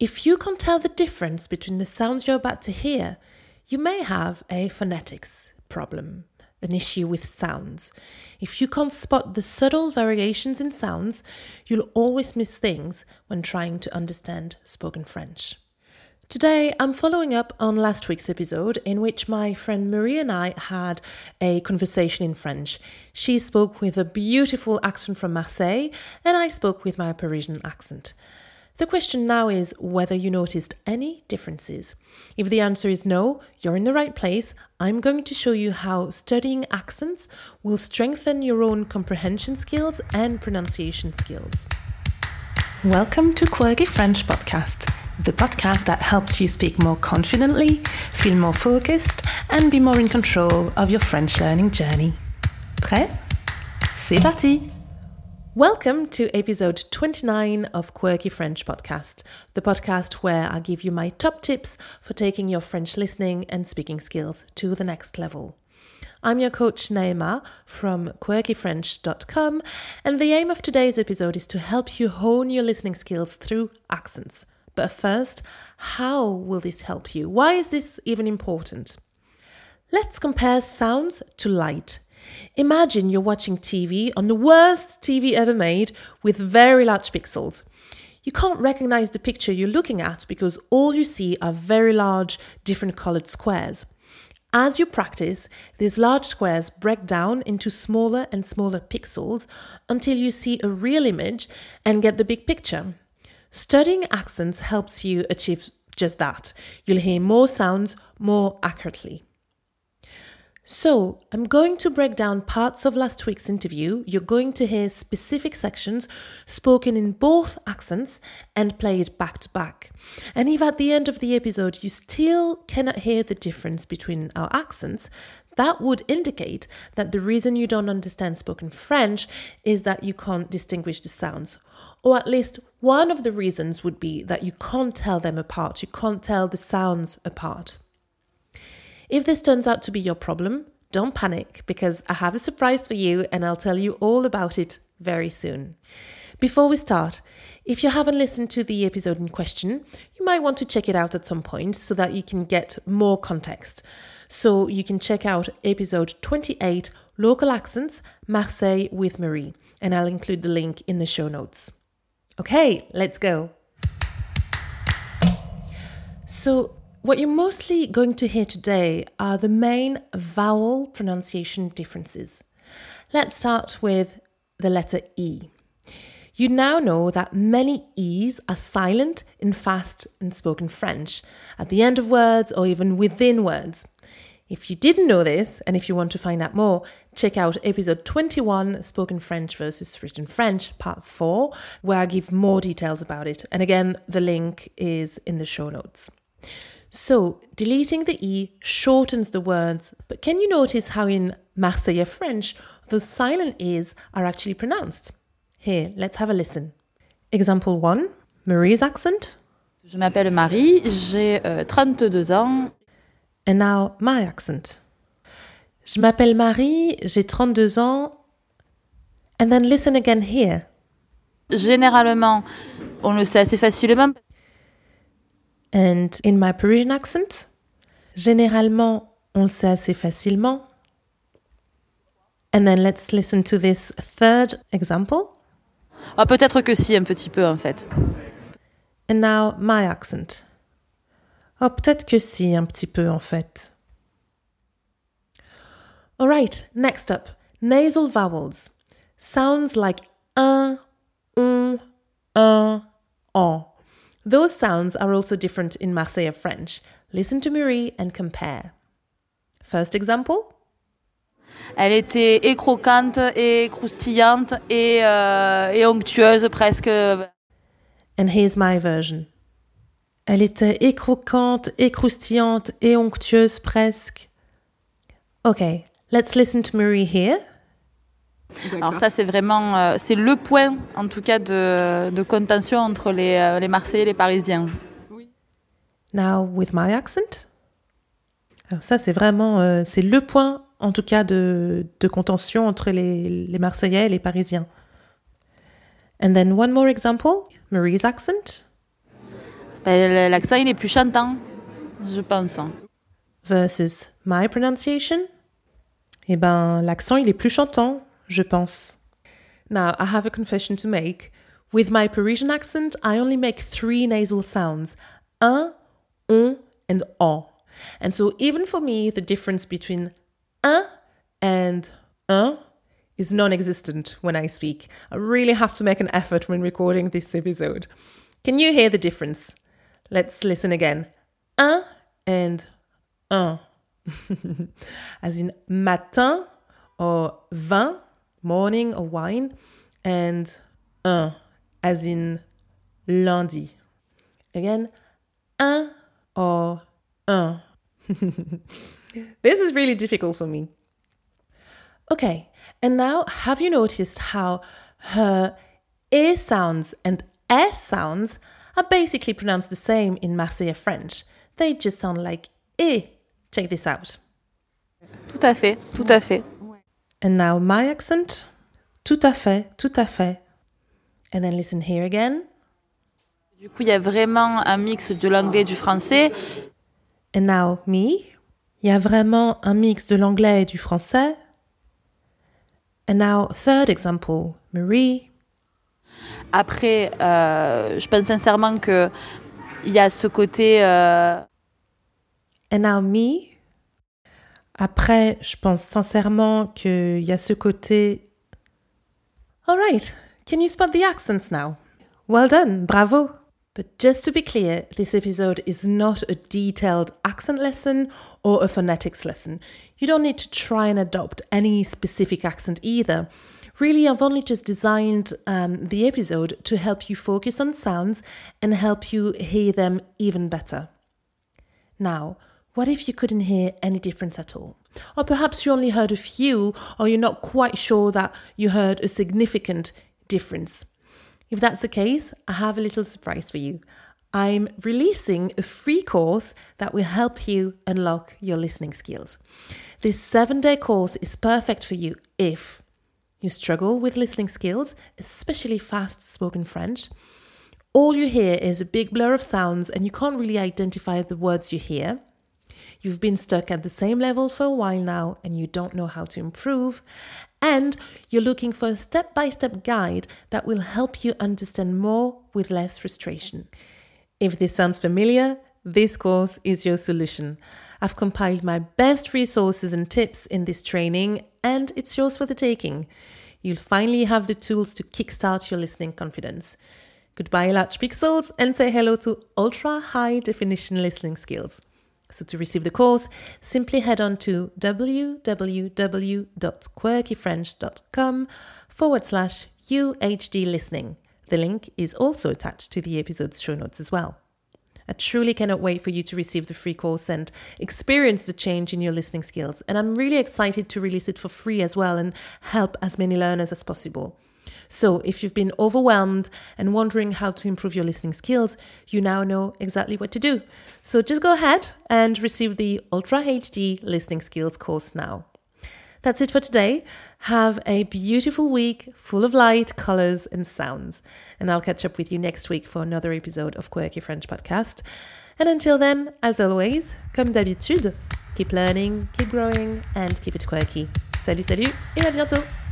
If you can't tell the difference between the sounds you're about to hear, you may have a phonetics problem, an issue with sounds. If you can't spot the subtle variations in sounds, you'll always miss things when trying to understand spoken French. Today, I'm following up on last week's episode in which my friend Marie and I had a conversation in French. She spoke with a beautiful accent from Marseille, and I spoke with my Parisian accent. The question now is whether you noticed any differences. If the answer is no, you're in the right place. I'm going to show you how studying accents will strengthen your own comprehension skills and pronunciation skills. Welcome to Quirky French Podcast, the podcast that helps you speak more confidently, feel more focused, and be more in control of your French learning journey. Prêt? C'est parti! Welcome to episode 29 of Quirky French Podcast, the podcast where I give you my top tips for taking your French listening and speaking skills to the next level. I'm your coach Naima from quirkyfrench.com, and the aim of today's episode is to help you hone your listening skills through accents. But first, how will this help you? Why is this even important? Let's compare sounds to light. Imagine you're watching TV on the worst TV ever made with very large pixels. You can't recognize the picture you're looking at because all you see are very large, different colored squares. As you practice, these large squares break down into smaller and smaller pixels until you see a real image and get the big picture. Studying accents helps you achieve just that. You'll hear more sounds more accurately. So, I'm going to break down parts of last week's interview. You're going to hear specific sections spoken in both accents and played back to back. And if at the end of the episode you still cannot hear the difference between our accents, that would indicate that the reason you don't understand spoken French is that you can't distinguish the sounds. Or at least one of the reasons would be that you can't tell them apart, you can't tell the sounds apart. If this turns out to be your problem, don't panic because I have a surprise for you and I'll tell you all about it very soon. Before we start, if you haven't listened to the episode in question, you might want to check it out at some point so that you can get more context. So you can check out episode 28 Local Accents Marseille with Marie, and I'll include the link in the show notes. Okay, let's go. So, what you're mostly going to hear today are the main vowel pronunciation differences. Let's start with the letter E. You now know that many E's are silent in fast and spoken French, at the end of words or even within words. If you didn't know this, and if you want to find out more, check out episode 21, Spoken French versus Written French, part 4, where I give more details about it. And again, the link is in the show notes. So, deleting the E shortens the words, but can you notice how in Marseillais French those silent E's are actually pronounced? Here, let's have a listen. Example 1 Marie's accent. Je m'appelle Marie, j'ai euh, 32 ans. And now my accent. Je m'appelle Marie, j'ai 32 ans. And then listen again here. Généralement, on le sait assez facilement And in my Parisian accent, généralement, on le sait assez facilement. And then let's listen to this third example. Ah, peut-être que si, un petit peu en fait. And now my accent. Oh, peut-être que si, un petit peu en fait. All right, next up, nasal vowels. Sounds like un, un, un, en. Those sounds are also different in Marseillais French. Listen to Marie and compare. First example. Elle était et croquante, et croustillante, et, euh, et onctueuse presque. And here's my version. Elle était et croquante, et croustillante, et onctueuse presque. Okay, let's listen to Marie here. Alors ça, c'est vraiment, euh, c'est le point, en tout cas, de, de contention entre les, euh, les Marseillais et les Parisiens. Now with my accent? Alors ça, c'est vraiment, euh, c'est le point, en tout cas, de, de contention entre les, les Marseillais et les Parisiens. And then one more example, Marie's accent? ben, L'accent, il est plus chantant, je pense. Versus my pronunciation? Eh ben, l'accent, il est plus chantant, je pense. Now, I have a confession to make. With my Parisian accent, I only make three nasal sounds un, on, and o. And so, even for me, the difference between un and un is non existent when I speak. I really have to make an effort when recording this episode. Can you hear the difference? Let's listen again. Un and un. As in matin or vin, morning or wine, and un, as in lundi. Again, un or un. this is really difficult for me. Okay, and now have you noticed how her E sounds and S sounds are basically pronounced the same in Marseillais French? They just sound like E. Check this out. Tout à fait, tout à fait. And now my accent. Tout à fait, tout à fait. And then listen here again. Du coup, il y a vraiment un mix de l'anglais et du français. And now me. Il y a vraiment un mix de l'anglais et du français. And now third example, Marie. Après, euh, je pense sincèrement que il y a ce côté. Euh... And now me. Après, je pense sincèrement qu'il y a ce côté. All right. Can you spot the accents now? Well done. Bravo. But just to be clear, this episode is not a detailed accent lesson or a phonetics lesson. You don't need to try and adopt any specific accent either. Really, I've only just designed um, the episode to help you focus on sounds and help you hear them even better. Now, what if you couldn't hear any difference at all? Or perhaps you only heard a few, or you're not quite sure that you heard a significant difference. If that's the case, I have a little surprise for you. I'm releasing a free course that will help you unlock your listening skills. This seven day course is perfect for you if you struggle with listening skills, especially fast spoken French. All you hear is a big blur of sounds and you can't really identify the words you hear. You've been stuck at the same level for a while now and you don't know how to improve. And you're looking for a step by step guide that will help you understand more with less frustration. If this sounds familiar, this course is your solution. I've compiled my best resources and tips in this training, and it's yours for the taking. You'll finally have the tools to kickstart your listening confidence. Goodbye, large pixels, and say hello to ultra high definition listening skills. So, to receive the course, simply head on to www.quirkyfrench.com forward slash UHD listening. The link is also attached to the episode's show notes as well. I truly cannot wait for you to receive the free course and experience the change in your listening skills. And I'm really excited to release it for free as well and help as many learners as possible. So, if you've been overwhelmed and wondering how to improve your listening skills, you now know exactly what to do. So, just go ahead and receive the Ultra HD Listening Skills course now. That's it for today. Have a beautiful week full of light, colors, and sounds. And I'll catch up with you next week for another episode of Quirky French Podcast. And until then, as always, comme d'habitude, keep learning, keep growing, and keep it quirky. Salut, salut, et à bientôt!